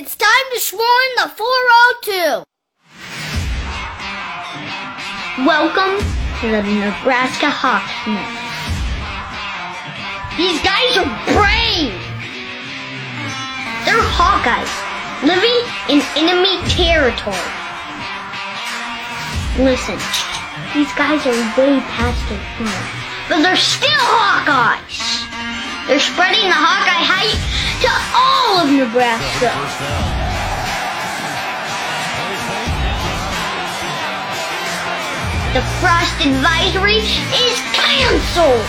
It's time to swarm the 402. Welcome to the Nebraska Hawks Nest. These guys are brave. They're Hawkeyes living in enemy territory. Listen, these guys are way past their prime, but they're still Hawkeyes. They're spreading the Hawkeye hype to all of Nebraska. The frost advisory is canceled.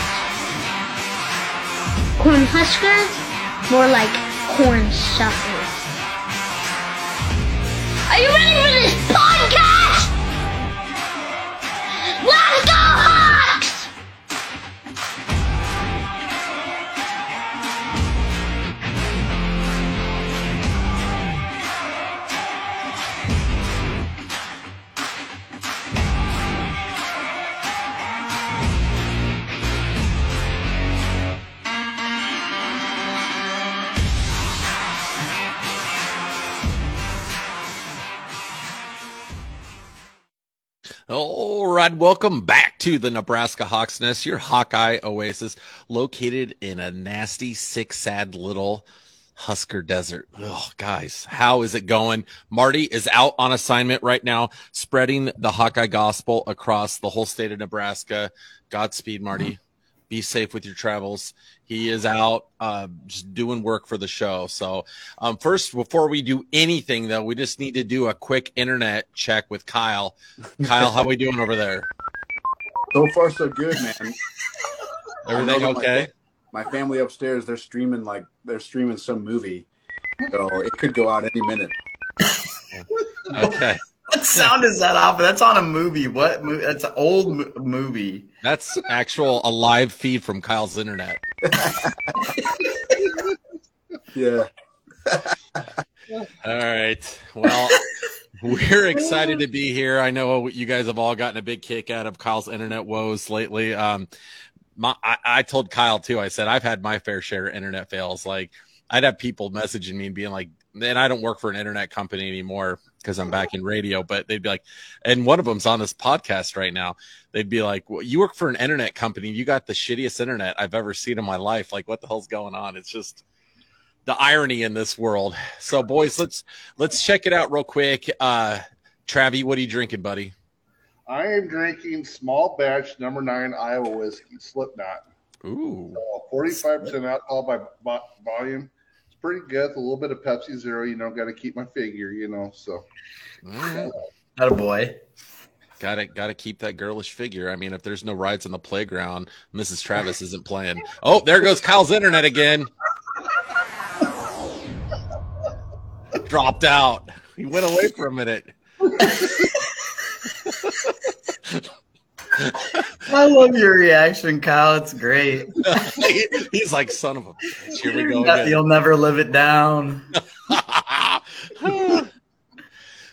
Corn Huskers, more like corn suckers. Are you ready for this podcast? All right, welcome back to the Nebraska Hawks Nest, your Hawkeye oasis, located in a nasty, sick, sad little Husker desert. Oh, guys, how is it going? Marty is out on assignment right now, spreading the Hawkeye gospel across the whole state of Nebraska. Godspeed, Marty. Be safe with your travels. He is out uh, just doing work for the show. So, um, first, before we do anything, though, we just need to do a quick internet check with Kyle. Kyle, how are we doing over there? So far, so good, man. Everything I know that okay? My, my family upstairs, they're streaming like they're streaming some movie, so it could go out any minute. Okay. What sound is that off? That's on a movie. What? Mo- that's an old mo- movie. That's actual a live feed from Kyle's internet. Yeah, All right. Well, we're excited to be here. I know you guys have all gotten a big kick out of Kyle's internet woes lately. Um, my, I, I told Kyle too. I said I've had my fair share of internet fails. Like I'd have people messaging me and being like, "And I don't work for an internet company anymore because I'm back in radio." But they'd be like, and one of them's on this podcast right now. They'd be like, well, "You work for an internet company. You got the shittiest internet I've ever seen in my life. Like, what the hell's going on?" It's just the irony in this world. So, boys, let's let's check it out real quick. Uh, Travi, what are you drinking, buddy? I am drinking small batch number nine Iowa whiskey, Slipknot. Ooh, So 45% alcohol by volume. It's pretty good. A little bit of Pepsi Zero, you know, got to keep my figure, you know. So Mm, Not a boy. got to got to keep that girlish figure. I mean, if there's no rides on the playground, Mrs. Travis isn't playing. Oh, there goes Kyle's internet again. Dropped out. He went away for a minute. I love your reaction, Kyle. It's great. He's like, son of a bitch. Here we go You'll never live it down.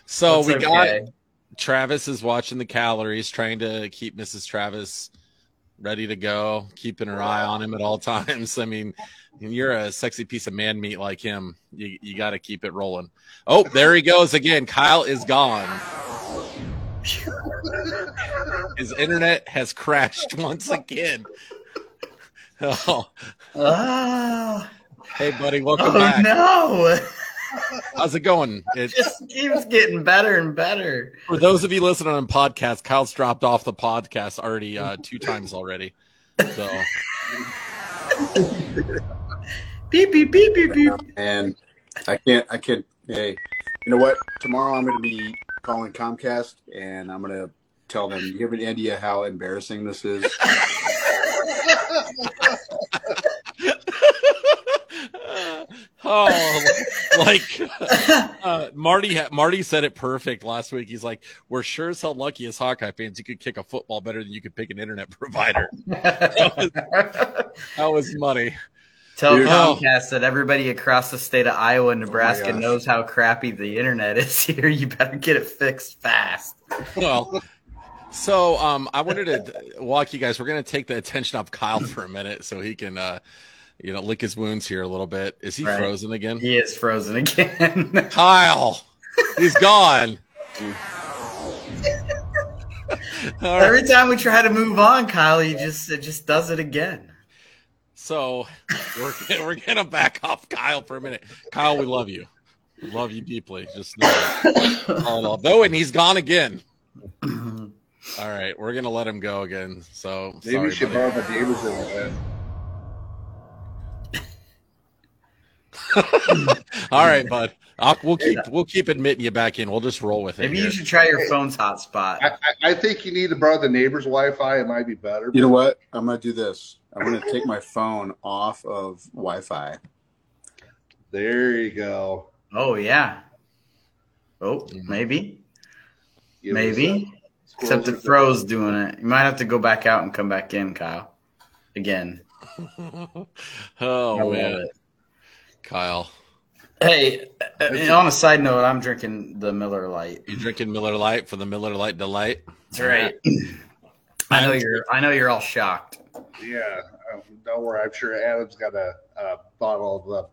so That's we got. Travis is watching the calories, trying to keep Mrs. Travis ready to go, keeping her eye on him at all times. I mean, you're a sexy piece of man meat like him. You, you got to keep it rolling. Oh, there he goes again. Kyle is gone. His internet has crashed once again. Oh, Ah, hey, buddy, welcome oh back. no! How's it going? It, Just keeps getting better and better. for those of you listening on podcast, Kyle's dropped off the podcast already uh, two times already. So. Beep beep beep beep beep. and I can't, I can't. Hey, you know what? Tomorrow I'm going to be calling Comcast, and I'm going to tell them. You have an idea how embarrassing this is? oh, like uh, Marty. ha- Marty said it perfect last week. He's like, "We're sure as hell lucky as Hawkeye fans. You could kick a football better than you could pick an internet provider." That was money. Tell Dude. Comcast that everybody across the state of Iowa and Nebraska gosh. knows how crappy the internet is here. You better get it fixed fast. Well, so um, I wanted to walk you guys. We're going to take the attention off Kyle for a minute so he can uh, you know, lick his wounds here a little bit. Is he Right. frozen again? He is frozen again. Kyle, he's gone. Right. Every time we try to move on, Kyle, he just it just does it again. So we're we're gonna back off Kyle for a minute. Kyle, we love you. We love you deeply. Just know that. All in all. though, and he's gone again. All right, we're gonna let him go again. So Maybe sorry, we should buddy. borrow my neighbors a little bit. All right, bud. I'll, we'll keep we'll keep admitting you back in. We'll just roll with it. Maybe here. you should try your phone's hotspot. I, I, I think you need to borrow the neighbor's Wi-Fi. It might be better. You know what? I'm gonna do this. I'm gonna take my phone off of Wi-Fi. There you go. Oh yeah. Oh, maybe, Give maybe. a- Except it froze doing it. You might have to go back out and come back in, Kyle. Again. I oh love man, it. Kyle, Hey, uh, on a side note, I'm drinking the Miller Lite. You're drinking Miller Lite for the Miller Lite delight? That's right. I know you're. I know you're all shocked. Yeah, um, don't worry. I'm sure Adam's got a, a bottle of uh,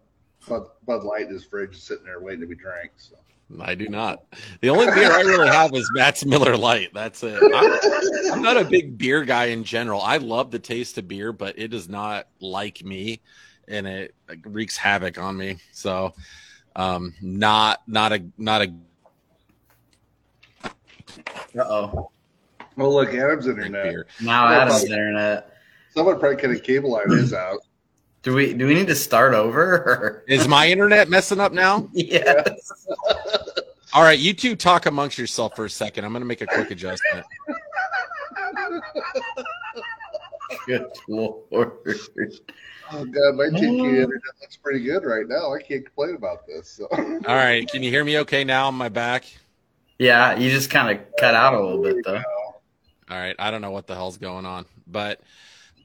Bud, Bud Light in his fridge sitting there waiting to be drank. So. I do not. The only beer I really have is Matt's Miller Lite. That's it. I'm, I'm not a big beer guy in general. I love the taste of beer, but it does not like me, and it like, wreaks havoc on me. So, um, not not a not a Uh oh. Well, look, Adam's big internet. beer. Now Adam's internet. Someone probably could have cable line his out. Do we? Do we need to start over? Or? Is my internet messing up now? yes. All right, you two talk amongst yourself for a second. I'm going to make a quick adjustment. Good lord. Oh God, my TNT oh. internet looks pretty good right now. I can't complain about this. So. All right, can you hear me okay now on my back? Yeah, you just kind of cut out a little bit though. All right, I don't know what the hell's going on, but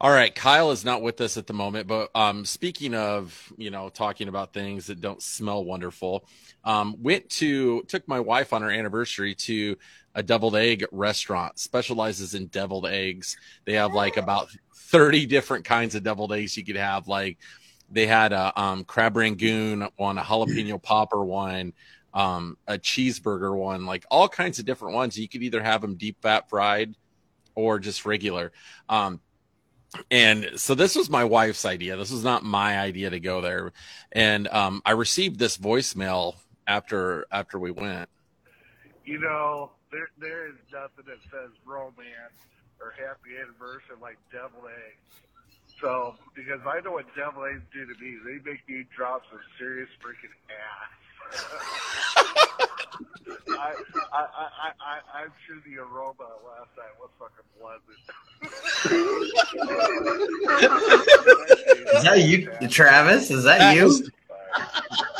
all right, Kyle is not with us at the moment. But um, speaking of, you know, talking about things that don't smell wonderful, um, went to took my wife on her anniversary to a deviled egg restaurant. Specializes in deviled eggs. They have like about thirty different kinds of deviled eggs you could have. Like they had a um, crab rangoon one, a jalapeno popper one, um, a cheeseburger one, like all kinds of different ones. You could either have them deep fat fried or just regular. Um, and so this was my wife's idea. This was not my idea to go there. And um, I received this voicemail after after we went. you know, there there is nothing that says romance or happy anniversary like deviled eggs. So, because I know what deviled eggs do to me, they make me drop some serious freaking ass. I, I, I, I, I, I'm sure the aroma last night was fucking pleasant. Is that you, Travis? Is that you?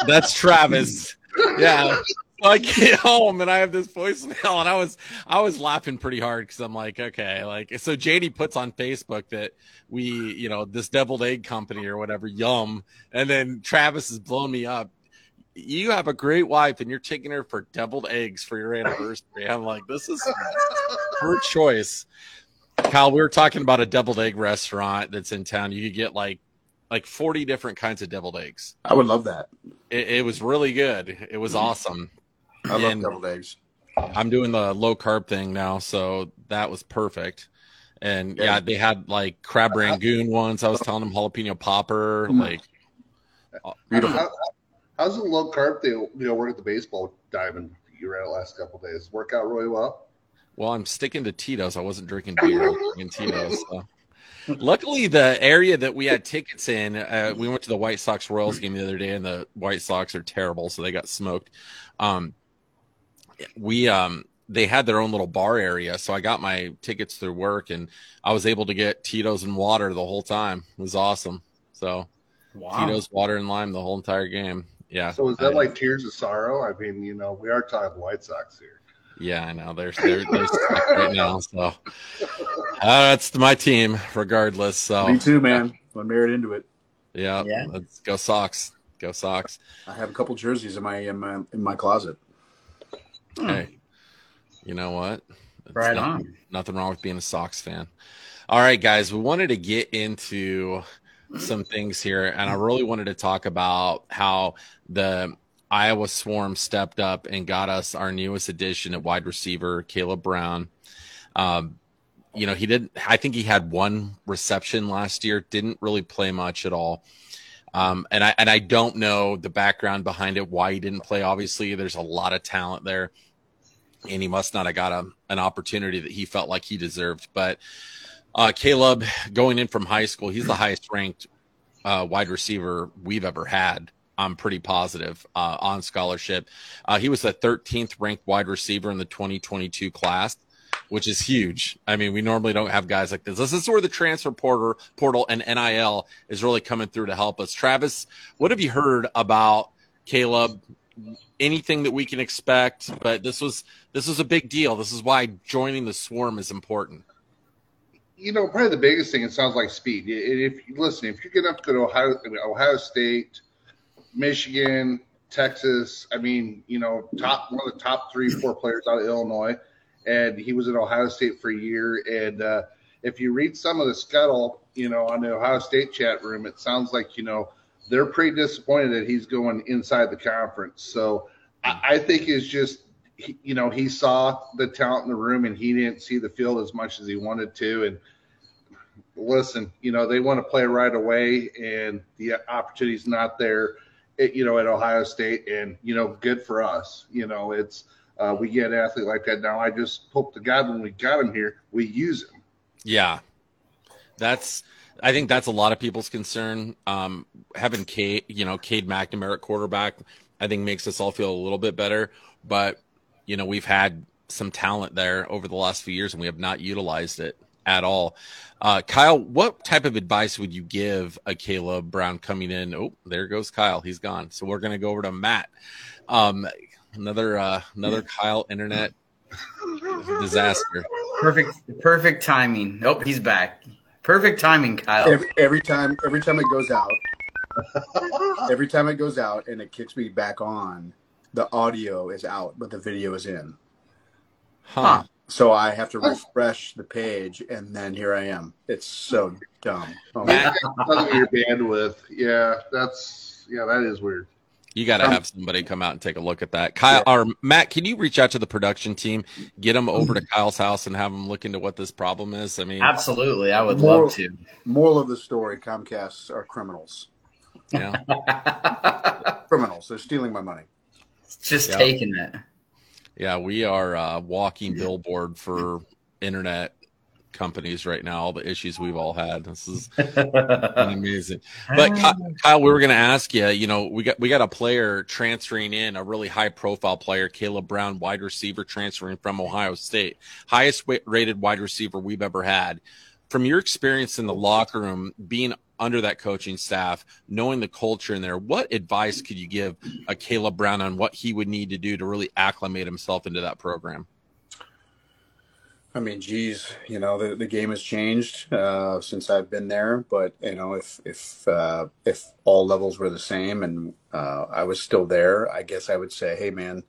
That's Travis. Yeah. I get home and I have this voicemail and I was I was laughing pretty hard because I'm like, okay, like so JD puts on Facebook that we, you know, this deviled egg company or whatever, yum. And then Travis is blowing me up. You have a great wife and you're taking her for deviled eggs for your anniversary. I'm like, this is her choice. Kyle, we were talking about a deviled egg restaurant that's in town. You could get like like 40 different kinds of deviled eggs. I would love that. It, it was really good. It was awesome. I love And- deviled eggs. I'm doing the low carb thing now, so that was perfect. And yeah, Yeah. they had like crab rangoon ones. I was telling them jalapeno popper. Mm. Like, Beautiful. How, how's the low carb thing? You know, work at the baseball diamond you ran the last couple of days. Work out really well. well, I'm sticking to Tito's. I wasn't drinking beer. I was drinking Tito's. So. Luckily, the area that we had tickets in, uh, we went to the White Sox Royals game the other day, and the White Sox are terrible, so they got smoked. Um, we um, they had their own little bar area, so I got my tickets through work, and I was able to get Tito's and water the whole time. It was awesome. So Wow. Tito's water and lime the whole entire game. Yeah. So is that I- like tears of sorrow? I mean, you know, we are talking White Sox here. Yeah, I know. They're they're, they're stuck right now. So uh, that's my team, regardless. So Me too, man. I'm married into it. yeah, Yeah. let's go Sox. Go Sox. I have a couple jerseys in my in my, in my closet. Hey, you know what? It's Right nothing, on. Nothing wrong with being a Sox fan. All right, guys, we wanted to get into some things here, and I really wanted to talk about how the Iowa Swarm stepped up and got us our newest addition at wide receiver, Kaleb Brown. Um, you know, he didn't, I think he had one reception last year, didn't really play much at all. Um, and I, and I don't know the background behind it, why he didn't play. Obviously, there's a lot of talent there and he must not have got a, an opportunity that he felt like he deserved. But, uh, Kaleb going in from high school, he's the highest ranked, uh, wide receiver we've ever had. I'm pretty positive uh, on scholarship. Uh, he was the 13th ranked wide receiver in the 2022 class, which is huge. I mean, we normally don't have guys like this. This is where the transfer portal, portal and NIL is really coming through to help us. Travis, what have you heard about Kaleb? Anything that we can expect, but this was this was a big deal. This is why joining the swarm is important. You know, probably the biggest thing. It sounds like speed. If listen, if you get up to Ohio, Ohio State, Michigan, Texas. I mean, you know, top one of the top three, four players out of Illinois, and he was at Ohio State for a year. And uh, if you read some of the scuttle, you know, on the Ohio State chat room, it sounds like you know they're pretty disappointed that he's going inside the conference. So I, I think it's just. You know, he saw the talent in the room and he didn't see the field as much as he wanted to. And listen, you know, they want to play right away and the opportunity's not there you know, at Ohio State, and you know, good for us. You know, it's uh, we get an athlete like that now. I just hope to God when we got him here, we use him. Yeah, that's. I think that's a lot of people's concern. Um, having Cade, you know, Cade McNamara at quarterback, I think makes us all feel a little bit better. But you know, we've had some talent there over the last few years, and we have not utilized it at all. Uh, Kyle, what type of advice would you give a Kaleb Brown coming in? Oh, there goes Kyle. He's gone. So we're going to go over to Matt. Um, another, uh, another Kyle internet disaster. Perfect, perfect timing. Nope, he's back. Perfect timing, Kyle. Every, every time, every time it goes out, every time it goes out and it kicks me back on, the audio is out, but the video is in. Huh. So I have to refresh the page, and then here I am. It's so dumb. Oh, Matt, your bandwidth. Yeah, that's yeah, that is weird. you got to Um, have somebody come out and take a look at that. Kyle or Matt, can you reach out to the production team, get them over to Kyle's house, and have them look into what this problem is? I mean, Absolutely, I would More- love to. Moral of the story: Comcast are criminals. yeah. Criminals. They're stealing my money. Just Yeah. taking it. Yeah, we are uh, walking billboard for internet companies right now. All the issues we've all had. This is amazing. But Kyle, we were going to ask you. You know, we got we got a player transferring in, a really high profile player, Kaleb Brown, wide receiver, transferring from Ohio State, highest rated wide receiver we've ever had. From your experience in the locker room, being under that coaching staff, knowing the culture in there, what advice could you give a Kaleb Brown on what he would need to do to really acclimate himself into that program? I mean, geez, you know, the, the game has changed uh, since I've been there. But you know, if if uh, if all levels were the same and uh, I was still there, I guess I would say, hey, man,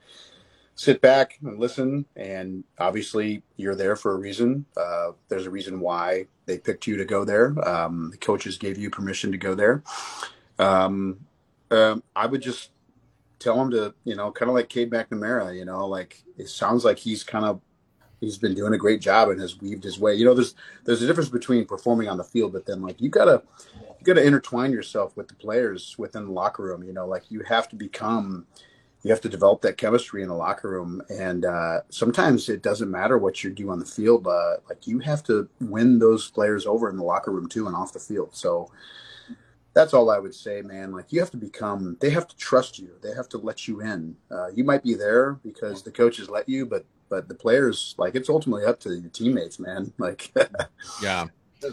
sit back and listen. And obviously, you're there for a reason. Uh, there's a reason why they picked you to go there. Um, the coaches gave you permission to go there. Um, um, I would just tell him to, you know, kind of like Cade McNamara, you know, like it sounds like he's kind of he's been doing a great job and has weaved his way. You know, there's there's a difference between performing on the field, but then like you gotta you gotta intertwine yourself with the players within the locker room. You know, like you have to become you have to develop that chemistry in the locker room, and uh, sometimes it doesn't matter what you do on the field. Uh, like you have to win those players over in the locker room too and off the field. So that's all I would say, man. Like you have to become, they have to trust you. They have to let you in. Uh, you might be there because the coaches let you, but but the players, like it's ultimately up to your teammates, man. Like Yeah.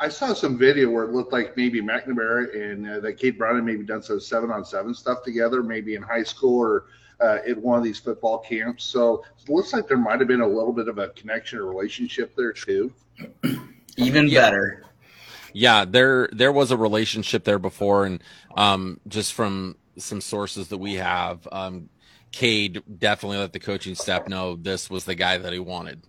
I saw some video where it looked like maybe McNamara and uh, that Kate Brown had maybe done some seven on seven stuff together, maybe in high school or uh, at one of these football camps. So it looks like there might have been a little bit of a connection or relationship there too. Even Yeah. better. Yeah, there there was a relationship there before, and um, just from some sources that we have, um, Cade definitely let the coaching staff know this was the guy that he wanted.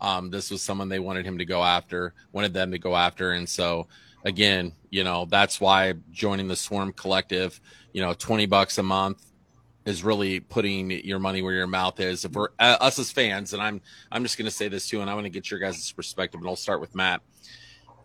Um, this was someone they wanted him to go after, wanted them to go after, and so again, you know, that's why joining the Swarm Collective, you know, 20 bucks a month is really putting your money where your mouth is. If we're uh, us as fans, and I'm I'm just going to say this too, and I want to get your guys' perspective, and I'll start with Matt.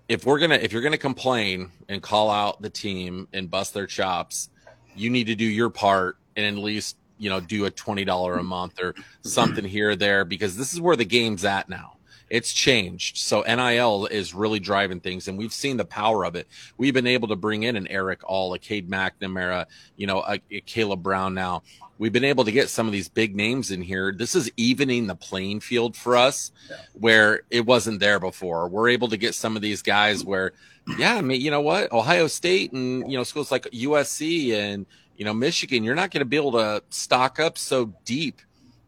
If we're gonna if you're gonna complain and call out the team and bust their chops, you need to do your part and at least you know do a twenty dollar a month or something here or there because this is where the game's at now it's changed. So NIL is really driving things, and we've seen the power of it. We've been able to bring in an Erick All, a Cade McNamara, you know, a, a Kaleb Brown. Now we've been able to get some of these big names in here. This is evening the playing field for us, yeah. where it wasn't there before. We're able to get some of these guys where, yeah, I mean, you know what, Ohio State and you know schools like USC and you know Michigan, you're not going to be able to stock up so deep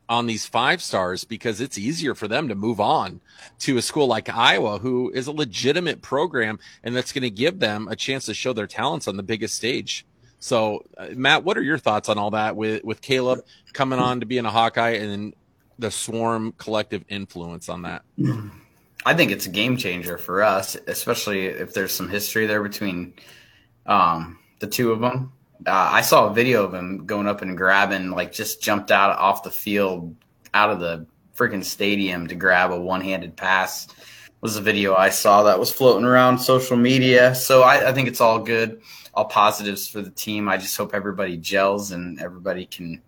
on these five stars because it's easier for them to move on to a school like Iowa, who is a legitimate program and that's going to give them a chance to show their talents on the biggest stage. So, uh, Matt, what are your thoughts on all that with with Kaleb coming on to being a Hawkeye and the Swarm collective influence on that? I think it's a game changer for us, especially if there's some history there between um, the two of them uh, I saw a video of him going up and grabbing, like just jumped out off the field, out of the freaking stadium to grab a one-handed pass. Was a video I saw that was floating around social media. So I, I think it's all good, all positives for the team. I just hope everybody gels and everybody can,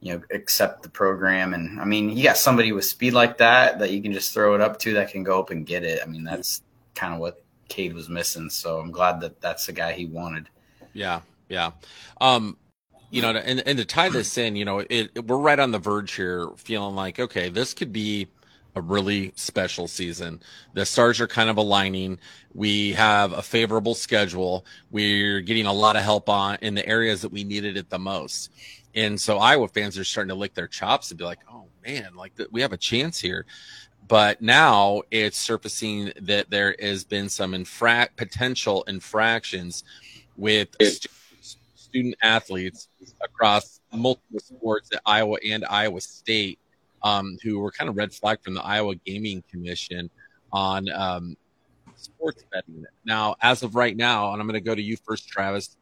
you know, accept the program. And I mean, you got somebody with speed like that that you can just throw it up to that can go up and get it. I mean, that's kind of what Cade was missing. So I'm glad that that's the guy he wanted. Yeah, yeah. Um, you know, and, and to tie this in, you know, it, it, we're right on the verge here, feeling like, okay, this could be a really special season. The stars are kind of aligning. We have a favorable schedule. We're getting a lot of help on in the areas that we needed it the most. And so Iowa fans are starting to lick their chops and be like, oh man, like we have a chance here. But now it's surfacing that there has been some infra- potential infractions with student athletes across multiple sports at Iowa and Iowa State um, who were kind of red flagged from the Iowa Gaming Commission on um, sports betting. Now, as of right now, and I'm going to go to you first, Travis.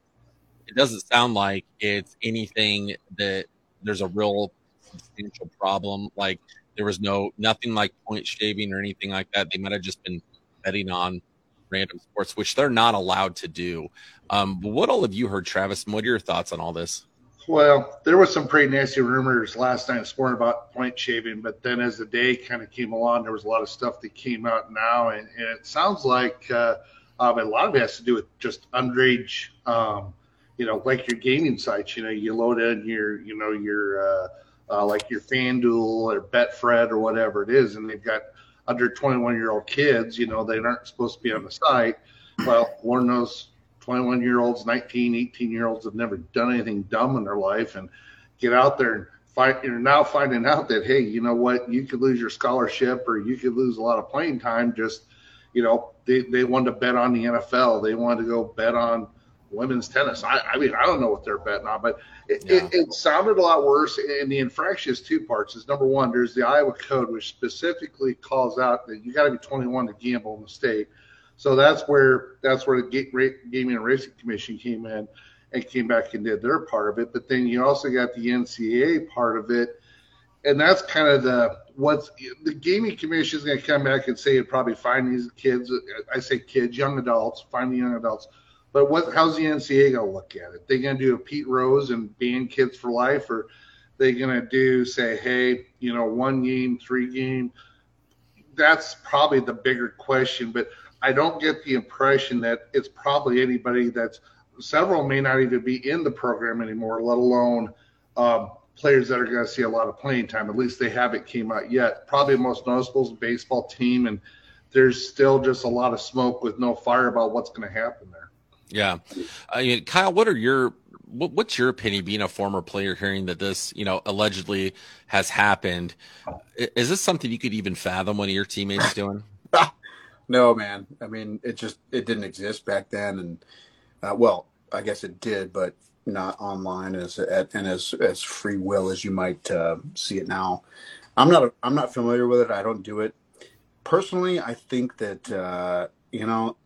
It doesn't sound like it's anything that there's a real substantial problem. Like there was no nothing like point shaving or anything like that. They might have just been betting on random sports, which they're not allowed to do. Um, what all have you heard, Travis? what are your thoughts on all this? Well, there was some pretty nasty rumors last night this morning about point shaving, but then as the day kind of came along, there was a lot of stuff that came out now, and, and it sounds like uh, um, a lot of it has to do with just underage, um, you know, like your gaming sites. You know, you load in your, you know, your uh, uh, like your FanDuel or Betfred or whatever it is, and they've got under 21 year old kids. You know, they aren't supposed to be on the site. Well, Lord knows 21 year olds, 19, 18 year olds have never done anything dumb in their life and get out there and find, you're now finding out that, hey, you know what, you could lose your scholarship or you could lose a lot of playing time. Just, you know, they, they wanted to bet on the NFL. They wanted to go bet on women's tennis. I, I mean, I don't know what they're betting on, but it, yeah. it, it, sounded a lot worse. And the infraction is two parts. Is number one, there's the Iowa code, which specifically calls out that you got to be 21 to gamble in the state. So that's where that's where the Gaming and Racing Commission came in and came back and did their part of it. But then you also got the NCAA part of it, and that's kind of the what's the Gaming Commission is going to come back and say it probably find these kids. I say kids, young adults, find the young adults. But what? How's the NCAA to look at it? They to do a Pete Rose and ban kids for life, or they to do say, hey, you know, one game, three game? That's probably the bigger question, but I don't get the impression that it's probably anybody that's several may not even be in the program anymore, let alone um, players that are going to see a lot of playing time. At least they haven't came out yet. Probably the most noticeable is the baseball team, and there's still just a lot of smoke with no fire about what's going to happen there. Yeah, I mean, Kyle, what are your what, what's your opinion being a former player hearing that this you know allegedly has happened? Is this something you could even fathom one of your teammates doing? No, man. I mean, it just it didn't exist back then, and uh, well, I guess it did, but not online as and as as free will as you might uh, see it now. I'm not I'm not familiar with it. I don't do it personally. I think that uh, you know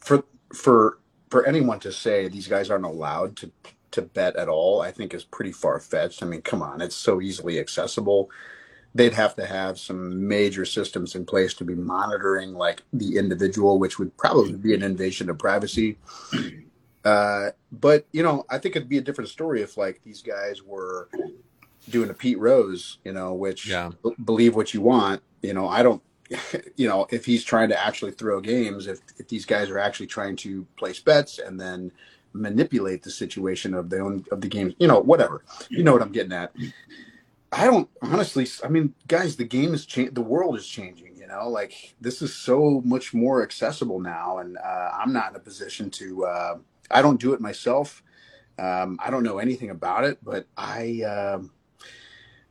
for for for anyone to say these guys aren't allowed to to bet at all, I think is pretty far fetched. I mean, come on, it's so easily accessible. They'd have to have some major systems in place to be monitoring like the individual, which would probably be an invasion of privacy. Uh, but you know, I think it'd be a different story if like these guys were doing a Pete Rose, you know, which Yeah. b- believe what you want. You know, I don't, you know, if he's trying to actually throw games, if, if these guys are actually trying to place bets and then manipulate the situation of the own of the games, you know, whatever. You know what I'm getting at. I don't honestly. I mean, guys, the game is changing. The world is changing. You know, like this is so much more accessible now, and uh, I'm not in a position to. Uh, I don't do it myself. Um, I don't know anything about it, but I. Um,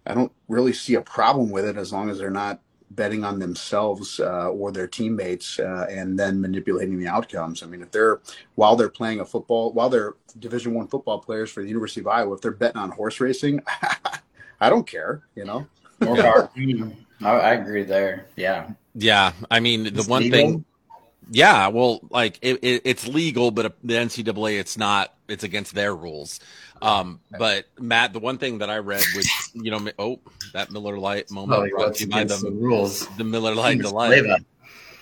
I don't really see a problem with it as long as they're not betting on themselves uh, or their teammates uh, and then manipulating the outcomes. I mean, if they're while they're playing a football, while they're Division One football players for the University of Iowa, if they're betting on horse racing, I don't care. You know, More power to you. I, I agree there. Yeah. Yeah, I mean the It's one legal? thing. Yeah, well, like it, it, it's legal, but the NCAA, it's not. It's against their rules. Um, but Matt, the one thing that I read, which you know, oh, that Miller Lite moment Oh, brought you by the the, rules? the Miller Play Delight.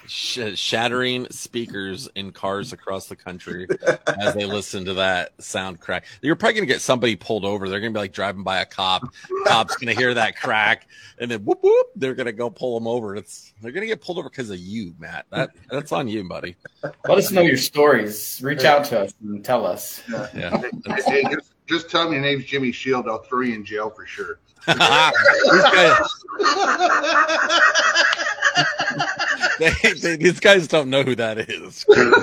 Sh- shattering speakers in cars across the country as they listen to that sound crack. You're probably gonna get somebody pulled over. They're gonna be like driving by a cop. Cop's gonna hear that crack, and then whoop whoop. They're gonna go pull them over. It's they're gonna get pulled over because of you, Matt. That that's on you, buddy. Let us know your stories. Reach out to us and tell us. Yeah. Hey, hey, just, just tell me your name's Jimmy Shield. I'll throw you in jail for sure. these, guys, they, they, these guys don't know who that is. Dude,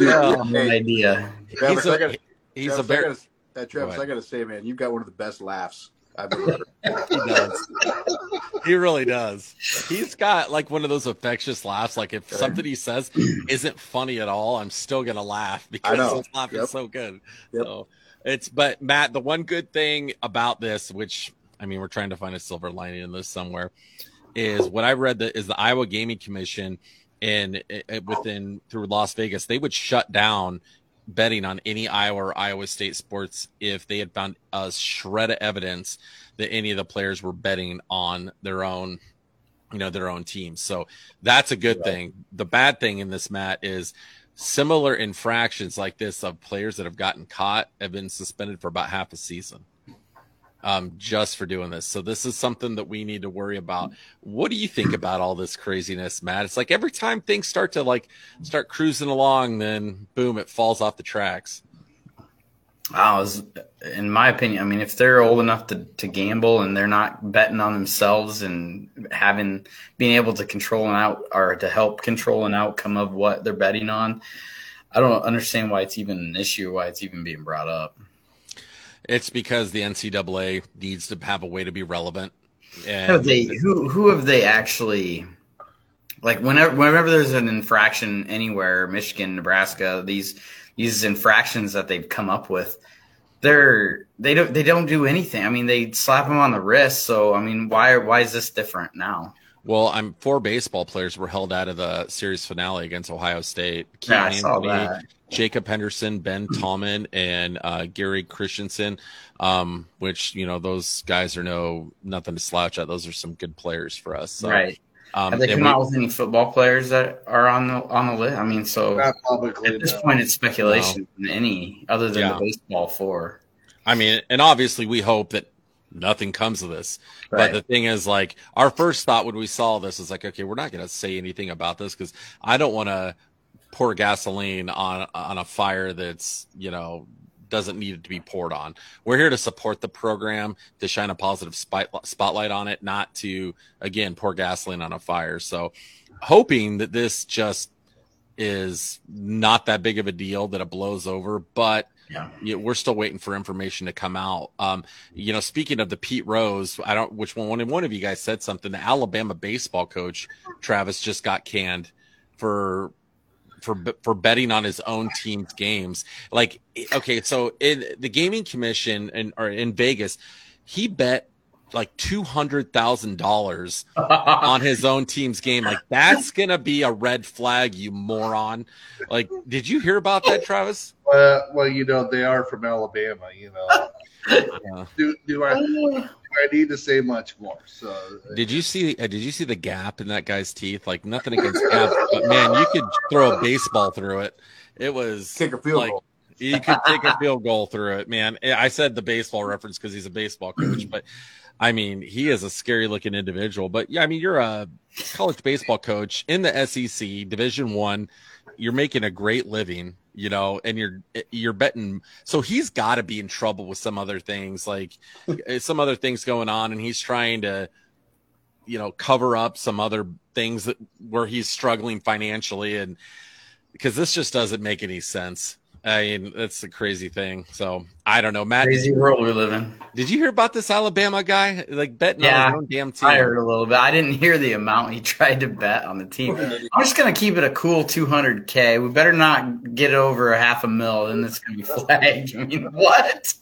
Yeah. No idea. Travis, He's I a, gotta, he's Travis, a I very gotta, uh, Travis, ahead. I gotta say, man, you've got one of the best laughs I've ever heard. he does. He really does. He's got like one of those infectious laughs. Like if something he says isn't funny at all, I'm still gonna laugh because know. his laugh is so good. Yep. So it's but Matt, the one good thing about this, which I mean, we're trying to find a silver lining in this somewhere, is what I read that is the Iowa Gaming Commission and eh, eh, within through Las Vegas, they would shut down betting on any Iowa or Iowa State sports if they had found a shred of evidence that any of the players were betting on their own, you know, their own teams. So that's a good thing. The bad thing in this, Matt, is similar infractions like this of players that have gotten caught have been suspended for about half a season um, just for doing this. So this is something that we need to worry about. What do you think about all this craziness, Matt? It's like every time things start to like start cruising along, then boom, it falls off the tracks. I was, in my opinion, I mean, if they're old enough to, to gamble and they're not betting on themselves and having being able to control an out or to help control an outcome of what they're betting on, I don't understand why it's even an issue, why it's even being brought up. It's because the NCAA needs to have a way to be relevant. And they who who have they actually like whenever whenever there's an infraction anywhere, Michigan, Nebraska, these these infractions that they've come up with, they're they don't they don't do anything. I mean, they slap them on the wrist. So I mean, why why is this different now? well, I'm four baseball players were held out of the series finale against Ohio State. Yeah, I saw Anthony, that. Jacob Henderson, Ben Tallman, and uh, Gehrig Christensen, um, which you know those guys are no nothing to slouch at. Those are some good players for us. So, right. Um, Have they come we- out with any football players that are on the on the list? I mean, so publicly. at this no. point, it's speculation than any other than Yeah. the baseball four. I mean, and obviously we hope that nothing comes of this. But the thing is, like, our first thought when we saw this is like, okay, we're not going to say anything about this because I don't want to pour gasoline on on a fire that's you know doesn't need it to be poured on. We're here to support the program to shine a positive spotlight on it, not to again pour gasoline on a fire. So, hoping that this just is not that big of a deal that it blows over, but Yeah. we're still waiting for information to come out. Um, you know, speaking of the Pete Rose, I don't which one. One one of you guys said something. The Alabama baseball coach Travis just got canned for for for betting on his own team's games. Like, okay, so in the gaming commission and or in Vegas, he bet like two hundred thousand dollars on his own team's game. Like that's gonna be a red flag, you moron. Like, did you hear about that, Travis? Uh, well, you know they are from Alabama. You know, Yeah. do do I, do I need to say much more? So Did you see? Uh, did you see the gap in that guy's teeth? Like nothing against gaps, but man, you could throw a baseball through it. It was Kick a field like, goal. You could take a field goal through it, man. I said the baseball reference because he's a baseball coach, but I mean, he is a scary looking individual. But yeah, I mean, you're a college baseball coach in the SEC Division One. You're making a great living, you know, and you're you're betting. So he's got to be in trouble with some other things, like eh, some other things going on, and he's trying to, you know, cover up some other things that where he's struggling financially, and because this just doesn't make any sense. I mean, that's the crazy thing. So I don't know, Matt. Crazy world we live in. did you hear about this Alabama guy like betting on his own damn team? I heard a little bit. I didn't hear the amount he tried to bet on the team. I'm just gonna keep it a cool 200k. We better not get over a half a mil, then it's gonna be flagged. I mean, what?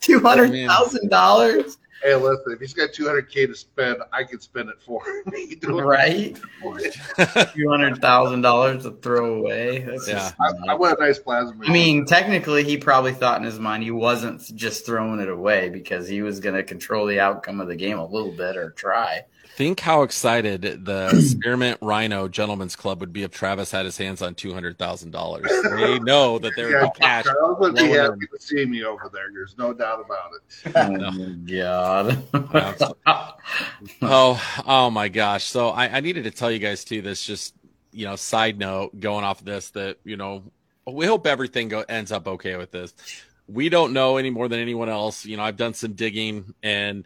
Two hundred thousand dollars, hey, listen, if he's got 200k to spend, I can spend it for him. He can right? Two hundred thousand dollars to throw away. That's just I, I want a nice plasma. I mean, technically, he probably thought in his mind he wasn't just throwing it away because he was going to control the outcome of the game a little bit or try. Think how excited the Spearmint Rhino Gentlemen's Club would be if Travis had his hands on two hundred thousand dollars. They know that there yeah, would be cash. Charles would be happy in. to see me over there. There's no doubt about it. Oh my god! Oh, oh my gosh! So I, I needed to tell you guys too. This just you know, side note, going off of this, that you know, we hope everything go ends up okay with this. We don't know any more than anyone else. You know, I've done some digging, and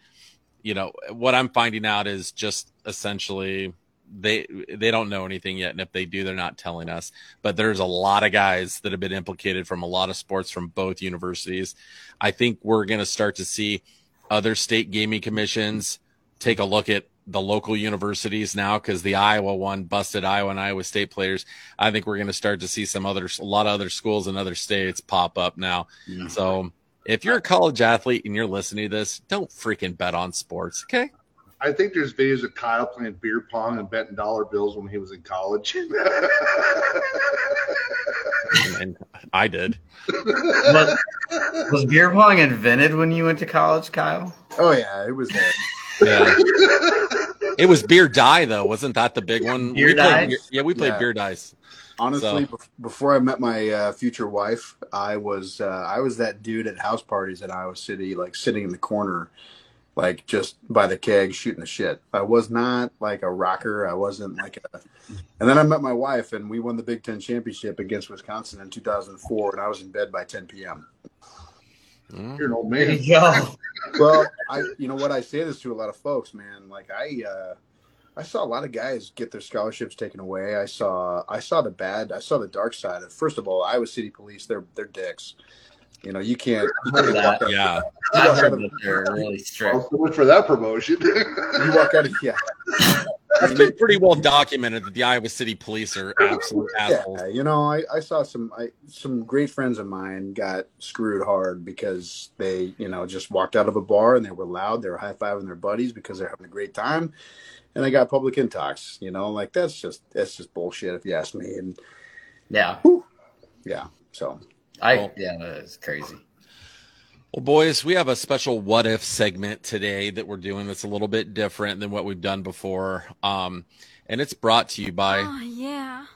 you know what I'm finding out is just essentially they they don't know anything yet, and if they do, they're not telling us. But there's a lot of guys that have been implicated from a lot of sports from both universities. I think we're going to start to see other state gaming commissions take a look at the local universities now because the Iowa one busted Iowa and Iowa State players. I think we're going to start to see some other, a lot of other schools in other states pop up now. So if you're a college athlete and you're listening to this, don't freaking bet on sports. Okay. I think there's videos of Kyle playing beer pong and betting dollar bills when he was in college. And I did. was, was beer pong invented when you went to college, Kyle? Oh yeah, it was there. Yeah. it was beer die though. Wasn't that the big one? Beer we played, yeah, we played Yeah. beer dice. Honestly, So- before I met my uh, future wife, I was uh, I was that dude at house parties in Iowa City, like sitting in the corner, like just by the keg shooting the shit. I was not like a rocker. I wasn't like a. And then I met my wife, and we won the Big Ten championship against Wisconsin in 2004, and I was in bed by 10 p.m. Mm. You're an old man. you go. Well, I you know what I say this to a lot of folks, man. Like I uh I saw a lot of guys get their scholarships taken away. I saw I saw the bad, I saw the dark side of first of all, Iowa City police, they're they're dicks. You know, you can't you that. Yeah. I heard that they're really strict. Well, so much for that promotion. you walk out of yeah. It's been pretty well documented that the Iowa City police are absolute assholes. Yeah, you know, I, I saw some I, some great friends of mine got screwed hard because they, you know, just walked out of a bar and they were loud. They were high fiving their buddies because they're having a great time, and they got public intox. You know, like that's just that's just bullshit if you ask me. And Yeah, yeah, so I yeah, that is crazy. Well, boys, we have a special what if segment today that we're doing that's a little bit different than what we've done before. Um, and it's brought to you by Oh yeah.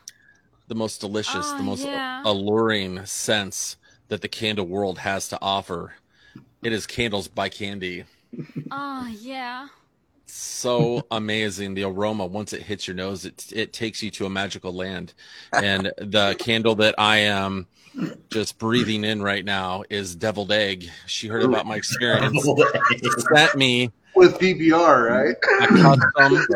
the most delicious, the Oh, most yeah. alluring sense that the candle world has to offer. It is candles by candy. Oh yeah. So amazing. The aroma, once it hits your nose, it, it takes you to a magical land. And the candle that I am just breathing in right now is deviled egg. She heard about my experience, sent me With PBR, right? a custom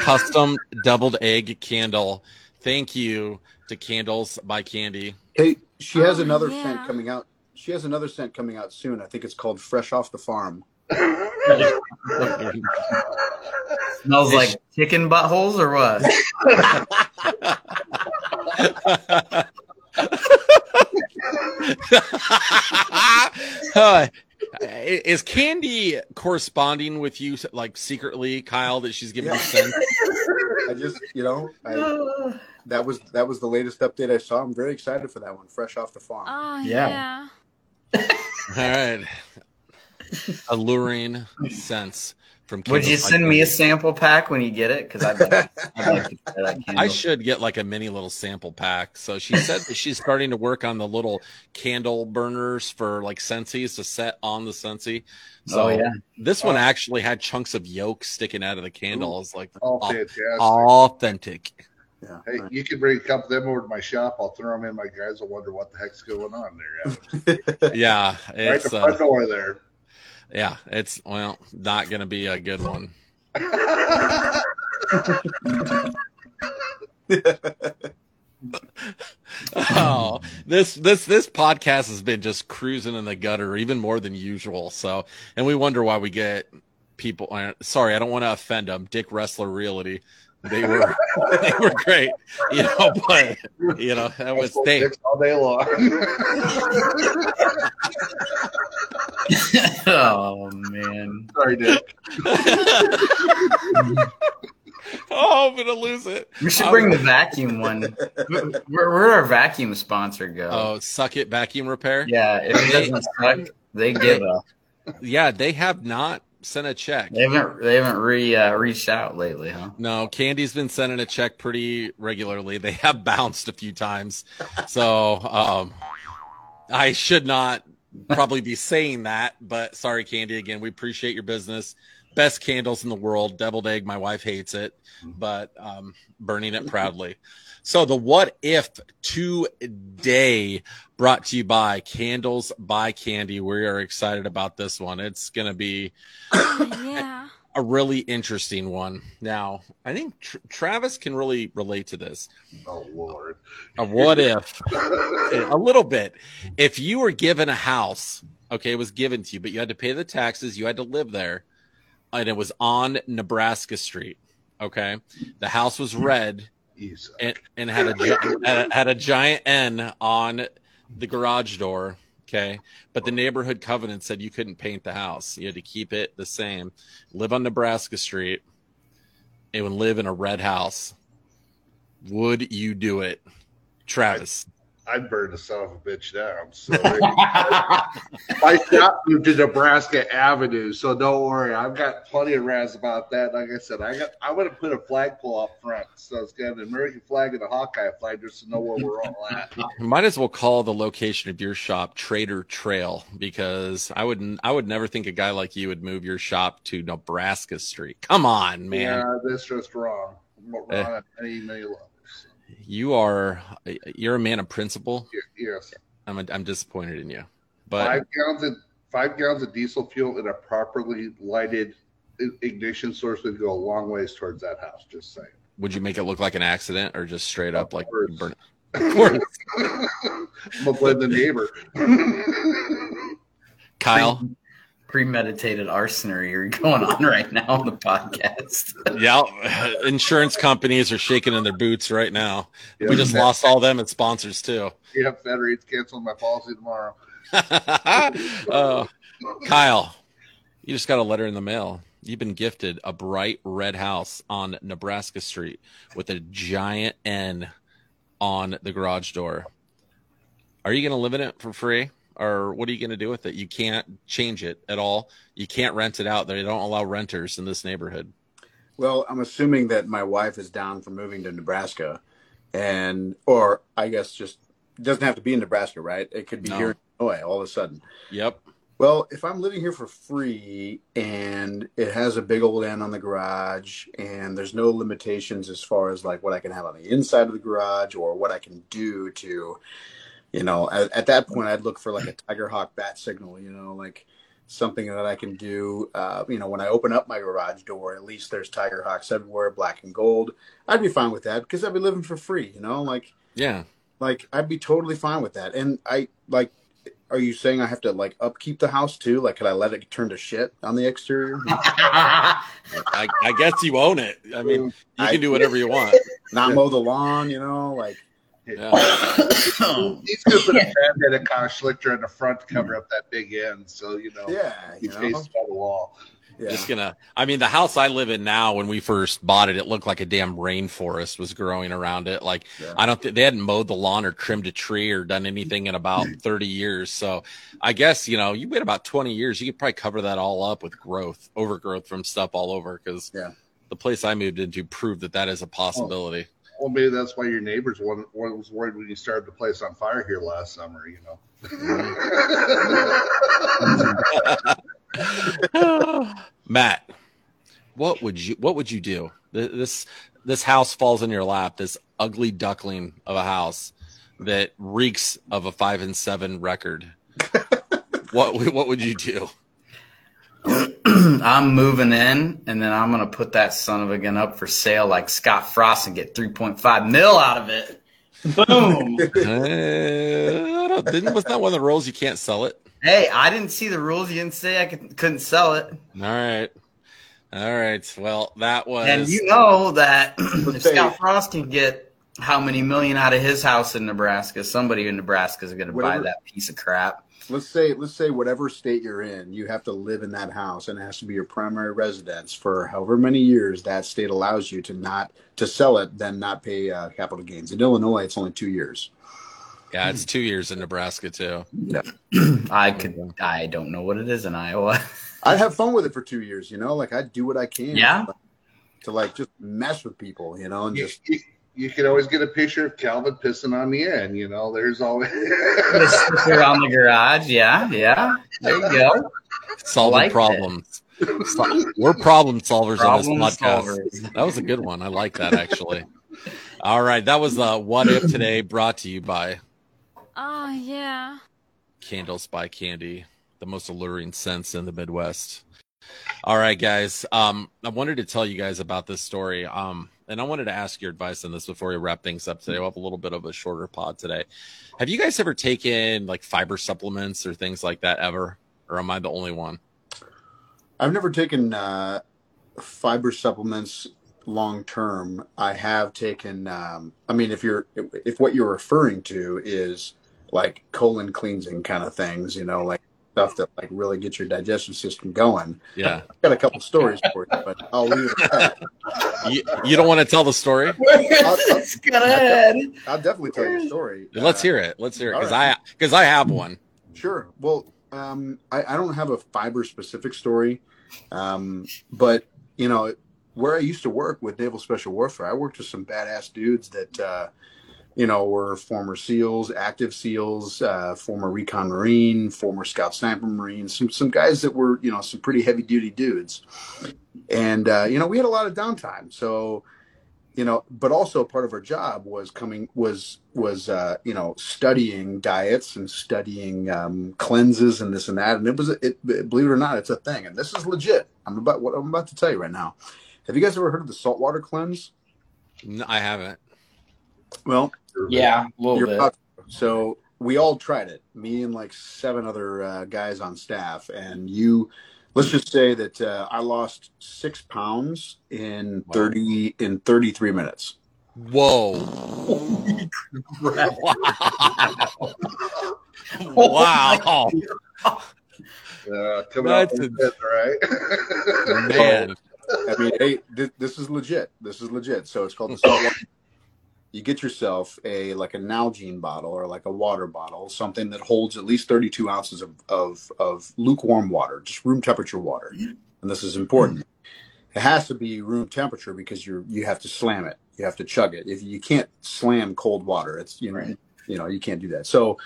custom deviled egg candle. Thank you to Candles by Candy. hey, she has Oh, another yeah. scent coming out. She has another scent coming out soon. I think it's called Fresh Off the Farm. Smells like chicken buttholes or what? Uh, Is Candy corresponding with you like secretly, Kyle, that she's giving you sense? I just, you know, I, that was that was the latest update I saw. I'm very excited for that one, fresh off the farm. Oh, Yeah. yeah. All right. Alluring sense from Would you send me a sample pack when you get it? Because I'd like, I'd like to try that candle. I should get like a mini little sample pack. So she said that she's starting to work on the little candle burners for like Scentsies to set on the Scentsy. So oh yeah. this one actually had chunks of yolk sticking out of the candle. It's like All au- fantastic. authentic. Yeah. Hey, you can bring a couple of them over to my shop. I'll throw them in. My guys will wonder what the heck's going on there. Yeah. Yeah, right it's the uh, door there. Yeah, it's well not gonna be a good one. oh, this this this podcast has been just cruising in the gutter, even more than usual. So, and we wonder why we get people. uh, Sorry, I don't want to offend them. Dick Wrestler Realty, they were they were great, you know. But you know that was they. All day long. oh man. Sorry, Dick. oh, I'm gonna lose it. We should bring the vacuum one. Where where'd our vacuum sponsor go? Oh, suck it vacuum repair. yeah, if it doesn't suck, they give a. yeah, they have not sent a check. They haven't they haven't re uh, reached out lately, huh? No, Candy's been sending a check pretty regularly. They have bounced a few times. So, um, I should not probably be saying that, but sorry, Candy. Again, we appreciate your business. Best candles in the world. Deviled egg. My wife hates it, but um, burning it proudly. So the what if today brought to you by Candles by Candy. We are excited about this one. It's going to be yeah. A really interesting one. Now, I think Tr- Travis can really relate to this. Oh Lord. A what if? a little bit. If you were given a house, okay, it was given to you, but you had to pay the taxes, you had to live there, and it was on Nebraska Street. Okay, the house was red and, and had a had a, had a giant N on the garage door. Okay, but the neighborhood covenant said you couldn't paint the house; you had to keep it the same. Live on Nebraska Street, and would live in a red house. Would you do it, Travis? I'd burn the son of a bitch down. So my shop moved to Nebraska Avenue, so don't worry. I've got plenty of rants about that. Like I said, I got I'm gonna put a flagpole up front. So it's got an American flag and a Hawkeye flag just to know where we're all at. Might as well call the location of your shop Trader Trail because I would I would never think a guy like you would move your shop to Nebraska Street. Come on, man. Yeah, that's just wrong. Wrong Eh. on many, many levels. You are uh, you're a man of principle. Yes. I'm I'm disappointed in you. But five gallons of five gallons of diesel fuel in a properly lighted ignition source would go a long ways towards that house. Just saying. would you make it look like an accident or just straight up like Worse. burn it? I'm gonna blame the neighbor. Kyle? Premeditated arsonery you're going on right now on the podcast. Yeah, insurance companies are shaking in their boots right now. We just lost all them as sponsors too. yeah, Federate's canceling my policy tomorrow. uh, Kyle, you just got a letter in the mail. You've been gifted a bright red house on Nebraska Street with a giant N on the garage door. Are you going to live in it for free? Or what are you going to do with it? You can't change it at all. You can't rent it out. They don't allow renters in this neighborhood. Well, I'm assuming that my wife is down for moving to Nebraska, and or I guess just doesn't have to be in Nebraska, right? It could be No. here in Illinois all of a sudden. Yep. Well, if I'm living here for free and it has a big old N on the garage and there's no limitations as far as like what I can have on the inside of the garage or what I can do to, you know, at, at that point I'd look for like a Tiger Hawk bat signal, you know, like something that I can do. Uh, you know, when I open up my garage door, at least there's Tiger Hawks everywhere, black and gold. I'd be fine with that because I'd be living for free, you know, like Yeah. like I'd be totally fine with that. And I like are you saying I have to like upkeep the house too? Like could I let it turn to shit on the exterior? I, I guess you own it. I mean, you I- can do whatever you want. Not mow the lawn, you know, like Yeah. He's gonna put a band-aid of Kyle Schlichter in the front to cover up that big end, so you know Yeah, he you faces by the wall. Yeah. Just gonna. I mean, the house I live in now, when we first bought it, it looked like a damn rainforest was growing around it. Like Yeah. I don't think they hadn't mowed the lawn or trimmed a tree or done anything in about thirty years. So I guess you know you wait about twenty years, you could probably cover that all up with growth, overgrowth from stuff all over. Because Yeah. the place I moved into proved that that is a possibility. Oh, Well, maybe that's why your neighbors one was worried when you started the place on fire here last summer. You know. Matt, what would you what would you do? This this house falls in your lap. This ugly duckling of a house that reeks of a five and seven record. what what would you do? I'm moving in, and then I'm gonna put that son of a gun up for sale like Scott Frost and get 3.5 mil out of it. Boom. Uh, don't- didn't was that one of the rules you can't sell it? hey, I didn't see the rules. You didn't say I could, couldn't sell it. All right, all right. Well, that was And you know that if Scott Frost can get how many million out of his house in Nebraska, somebody in Nebraska is going to buy that piece of crap. Let's say let's say whatever state you're in, you have to live in that house and it has to be your primary residence for however many years that state allows you to not to sell it, then not pay uh, capital gains. In Illinois, it's only two years. yeah. It's two years in Nebraska too. Yeah. I could, I don't know what it is in Iowa. I'd have fun with it for two years, you know, like I'd do what I can, Yeah. to like just mess with people, you know, and just you, you can always get a picture of Calvin pissing on the end. You know, there's always. Just stick around the garage. Yeah, yeah. There you go. Solving like problems. We're problem solvers Problem on this podcast. solvers. That was a good one. I like that actually. All right, that was uh, what if today, brought to you by Oh, yeah. Candles by Candy, the most alluring scents in the Midwest. All right, guys. Um, I wanted to tell you guys about this story. Um, and I wanted to ask your advice on this before we wrap things up today. We'll have a little bit of a shorter pod today. Have you guys ever taken like fiber supplements or things like that ever? Or am I the only one? I've never taken uh, fiber supplements long term. I have taken. Um, I mean, if you're if what you're referring to is like colon cleansing kind of things, you know, like stuff that like really gets your digestive system going. Yeah. I've got a couple stories for you, but I'll leave it at that. You, you don't want to tell the story? It's got ahead. I'll definitely tell you a story. Let's Uh, hear it. Let's hear it because right. I because I have one. Sure. Well, um, I, I don't have a fiber specific story, um, but you know where I used to work with Naval Special Warfare, I worked with some badass dudes that uh, you know we were former SEALs, active SEALs, uh, former recon Marine, former Scout Sniper Marine, some some guys that were you know some pretty heavy duty dudes, and uh, you know we had a lot of downtime, so you know but also part of our job was coming was was uh you know studying diets and studying um cleanses and this and that. And it was it believe it or not it's a thing. And this is legit. I'm about what i'm about to tell you right now. Have you guys ever heard of the saltwater cleanse? No, I haven't. Well Yeah, a little you're bit. about so we all tried it me and like seven other uh, guys on staff and you let's just say that uh, i lost six pounds in Wow. 30 in 33 minutes Whoa! wow! wow. Uh, coming out That's with a- it, right? Man, I mean, hey, th- this is legit. This is legit. So it's called the saltwater. You get yourself a like a Nalgene bottle or like a water bottle, something that holds at least 32 ounces of, of, of lukewarm water, just room temperature water. And this is important. It has to be room temperature because you're you have to slam it. You have to chug it. If you can't slam cold water, it's you know Right. you know you can't do that. So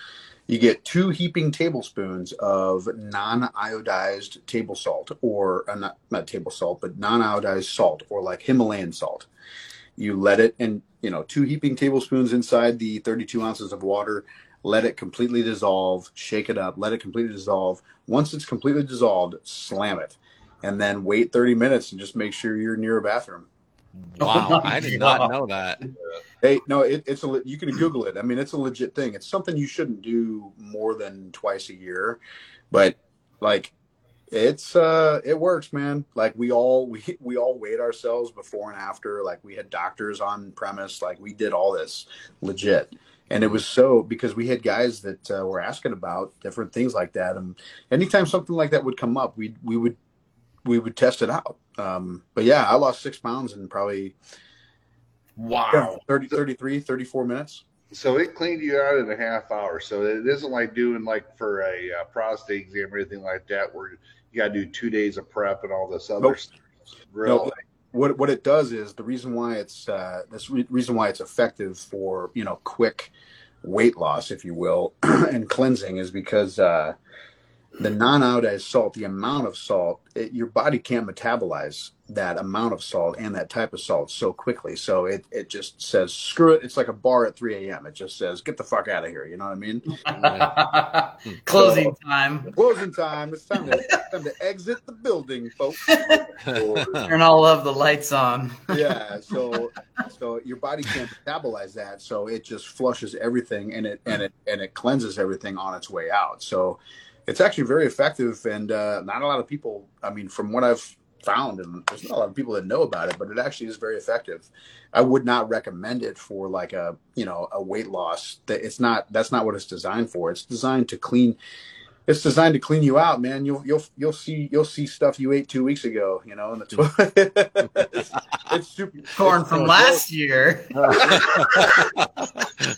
you get two heaping tablespoons of non-iodized table salt or uh, not not table salt but non-iodized salt or like himalayan salt you let it and you know two heaping tablespoons inside the 32 ounces of water let it completely dissolve shake it up let it completely dissolve once it's completely dissolved slam it and then wait 30 minutes and just make sure you're near a bathroom wow! I did not know that. Hey, no, it, it's a le- you can Google it. I mean, it's a legit thing. It's something you shouldn't do more than twice a year, but like it's uh it works, man. Like we all we we all weighed ourselves before and after. Like we had doctors on premise. Like we did all this legit, and it was so because we had guys that uh, were asking about different things like that, and anytime something like that would come up, we we would we would test it out. Um, but yeah, I lost six pounds in probably Wow. 30, 33, 34 minutes. So it cleaned you out in a half hour. So it isn't like doing like for a uh, prostate exam or anything like that, where you got to do two days of prep and all this other Nope. stuff. Really? Nope. What what it does is the reason why it's uh, this re- reason why it's effective for you know quick weight loss, if you will, and cleansing is because uh, the non-iodized salt, the amount of salt, it, your body can't metabolize that amount of salt and that type of salt so quickly. So it, it just says screw it. It's like a bar at 3 a.m. It just says get the fuck out of here. You know what I mean? Closing time. Closing time. It's time to time to exit the building, folks. Turn all of the lights on. yeah so so your body can't metabolize that so it just flushes everything and it and it and it cleanses everything on its way out so it's actually very effective and uh, not a lot of people i mean from what i've found and there's not a lot of people that know about it but it actually is very effective i would not recommend it for like a you know a weight loss that it's not that's not what it's designed for it's designed to clean it's designed to clean you out, man. You'll you'll you'll see you'll see stuff you ate two weeks ago. You know, in the tw- it's, it's super Corn it's- from it's- last year.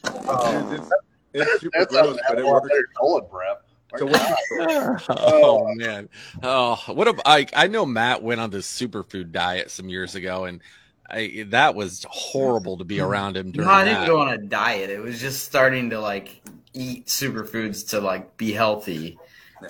it's, it's super That's gross, how but it well, works. better colon prep. So what- oh, oh man. Oh, what a, I I know Matt went on this superfood diet some years ago and I that was horrible to be around him during No, I didn't that. go on a diet. It was just starting to like eat superfoods to like be healthy,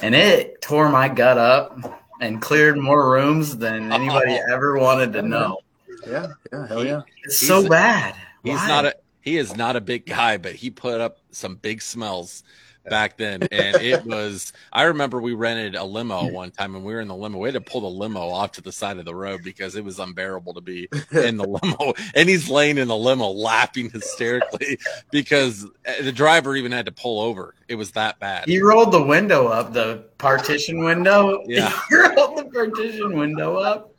and it tore my gut up and cleared more rooms than anybody ever wanted to know. yeah, yeah, hell yeah. It's He's so a- bad. He's Why? not a he is not a big guy, but he put up some big smells back then. And it was I remember we rented a limo one time and we were in the limo. We had to pull the limo off to the side of the road because it was unbearable to be in the limo. And he's laying in the limo laughing hysterically because eh, the driver even had to pull over. It was that bad. He rolled the window up, the partition window. Yeah. he rolled the partition window up.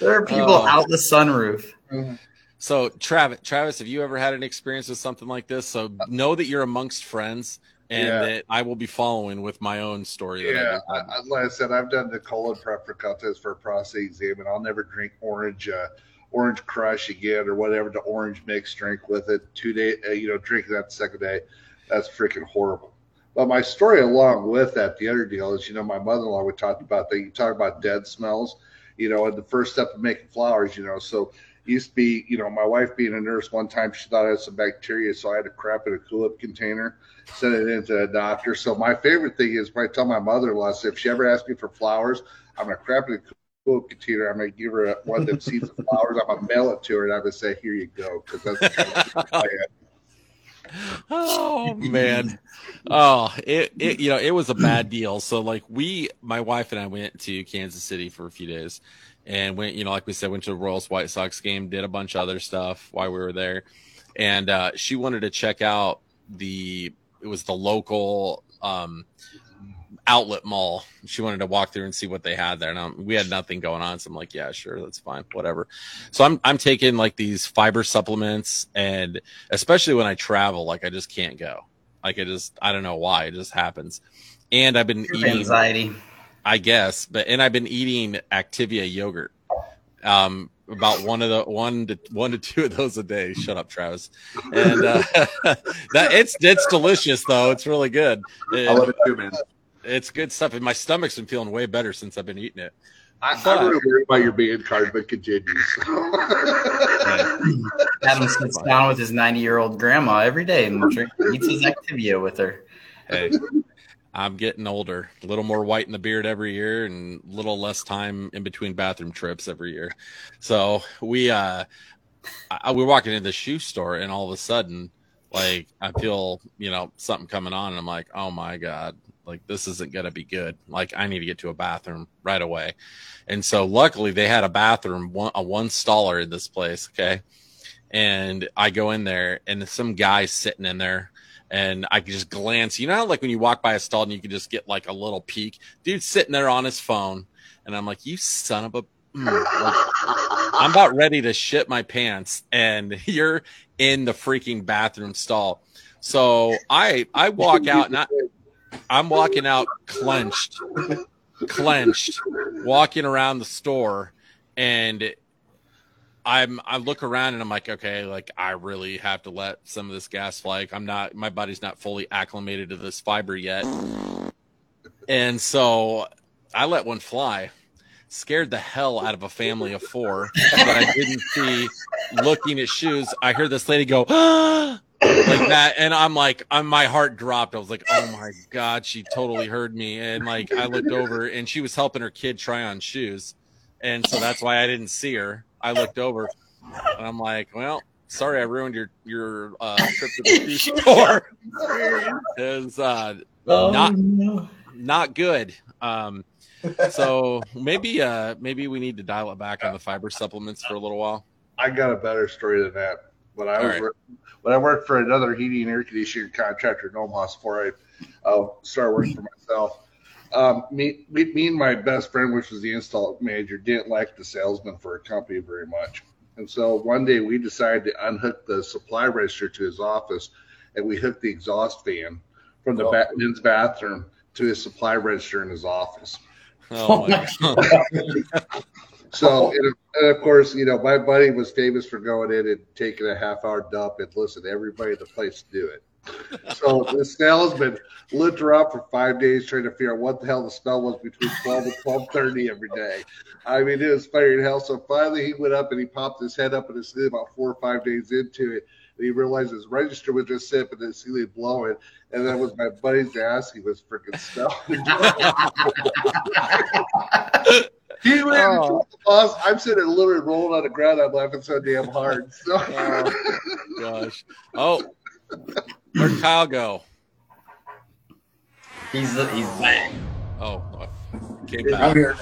There are people Oh. out the sunroof. So Travis, Travis, have you ever had an experience with something like this? So know that you're amongst friends and Yeah. that I will be following with my own story. Yeah, I I, like I said, I've done the colon prep for contest for a prostate exam, and I'll never drink orange, uh, orange crush again or whatever the orange mix drink with it. Two day, uh, you know, drinking that second day, that's freaking horrible. But my story along with that, the other deal is, you know, my mother-in-law we talked about that. You talk about dead smells, you know, and the first step of making flowers, you know, so used to be, you know, my wife being a nurse one time, she thought I had some bacteria, so I had to crap in a Cool-Up container, send it into a doctor. So my favorite thing is when I tell my mother-in-law, so if she ever asks me for flowers, I'm gonna crap in a Cool-Up container. I'm gonna give her a, one that seeds of flowers. I'm gonna mail it to her, and I'm gonna say, "Here you go," because that's oh man oh it, it you know it was a bad deal so like we my wife and i went to kansas city for a few days and went you know like we said went to the royals white sox game did a bunch of other stuff while we were there. And uh she wanted to check out the it was the local um outlet mall. She wanted to walk through and see what they had there. And um, we had nothing going on. So i'm like yeah sure. That's fine. Whatever. So i'm i'm taking like these fiber supplements and especially when I travel, like I just can't go. Like it just, I don't know why, it just happens. And I've been eating, Anxiety. I guess, but and I've been eating Activia yogurt. Um, about one of the one to one to two of those a day. Shut up, Travis. And uh, that it's it's delicious though. It's really good. I love it too, man. It's good stuff, and my stomach's been feeling way better since I've been eating it. I, I'm really worried about your band card, but continues. Adam sits down with his 90 year old grandma every day and drinks, eats his Activia with her. Hey, I'm getting older. A little more white in the beard every year and a little less time in between bathroom trips every year. So we uh I, we we're walking in the shoe store and all of a sudden like I feel, you know, something coming on and I'm like, "Oh my god, like this isn't going to be good. Like I need to get to a bathroom right away." And so luckily they had a bathroom, one, a one staller in this place, okay? And I go in there and some guy sitting in there and I could just glance. You know, how, like when you walk by a stall and you can just get like a little peek. Dude sitting there on his phone, and I'm like, "You son of a!" mm." I'm about ready to shit my pants, and you're in the freaking bathroom stall. So I I walk out and I, I'm walking out clenched, clenched, walking around the store, and I'm I look around and I'm like, okay, like I really have to let some of this gas fly. Like, I'm not my body's not fully acclimated to this fiber yet. And so I let one fly. Scared the hell out of a family of four that I didn't see looking at shoes. I heard this lady go, like that and i'm like I'm, my heart dropped i was like oh my god she totally heard me and like i looked over and she was helping her kid try on shoes and so that's why i didn't see her i looked over and i'm like well sorry i ruined your your uh, trip to the shoe store it was uh, Oh, not no. not good um so maybe uh maybe we need to dial it back on the fiber supplements for a little while I got a better story than that. When I All was right. wor- when I worked for another heating and air conditioning contractor in Omaha before I uh, started working for myself. Um, me, me, me and my best friend, which was the install manager, didn't like the salesman for a company very much. And so one day we decided to unhook the supply register to his office, and we hooked the exhaust fan from the Oh. ba- men's bathroom to his supply register in his office. oh my god So, and, and of course, you know, my buddy was famous for going in and taking a half hour dump and listen to everybody in the place do it. So the salesman looked around for five days trying to figure out what the hell the smell was between twelve and twelve thirty every day. I mean, it was in hell. So finally, he went up and he popped his head up in his sleeve about four or five days into it. And he realized his register was just sipping and the ceiling blowing, and that was my buddy's ass. He was freaking smelling. He Oh. the boss. I'm sitting literally rolling on the ground. I'm laughing so damn hard. So, Oh, gosh. Oh, where'd Kyle go? He's he's Oh, came I'm back. here.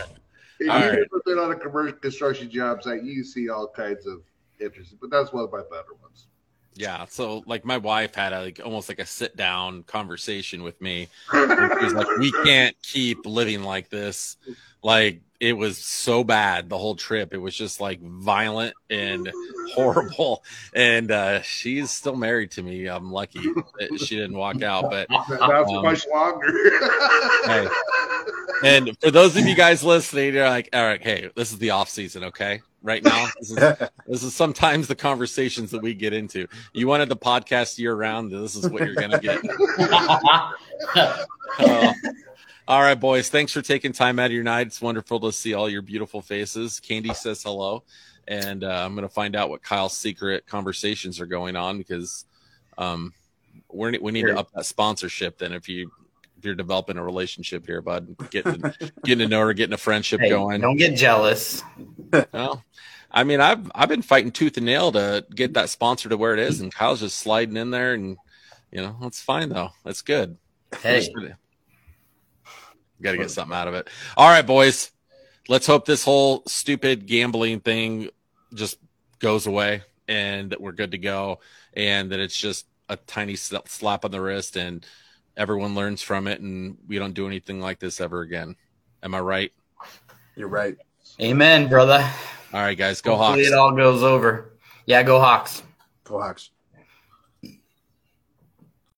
if All you've right. ever been on a commercial construction job site, you see all kinds of interesting. But that's one of my better ones. Yeah. So, like, my wife had a, like almost like a sit down conversation with me. And she was like, "We can't keep living like this." Like, it was so bad the whole trip. It was just like violent and horrible. And uh, she's still married to me. I'm lucky that she didn't walk out, but Not for Um, much longer. Hey. And for those of you guys listening, you're like, all right, hey, this is the off season, okay? Right now, this is this is sometimes the conversations that we get into. You wanted the podcast year round, this is what you're gonna get. Uh, all right, boys. Thanks for taking time out of your night. It's wonderful to see all your beautiful faces. Candy says hello, and uh, I'm gonna find out what Kyle's secret conversations are going on because um, we're we need to up that sponsorship. Then if you if you're developing a relationship here, bud, getting getting to know her, getting a friendship Hey, going. don't get jealous. Well, I mean, I've I've been fighting tooth and nail to get that sponsor to where it is, and Kyle's just sliding in there, and you know, it's fine though. That's good. Hey, Got to get something out of it. All right, boys. Let's hope this whole stupid gambling thing just goes away and that we're good to go and that it's just a tiny slap on the wrist and everyone learns from it and we don't do anything like this ever again. Am I right? You're right. amen, brother. All right, guys, go Hopefully Hawks. it all goes over. Yeah, go Hawks. Go Hawks.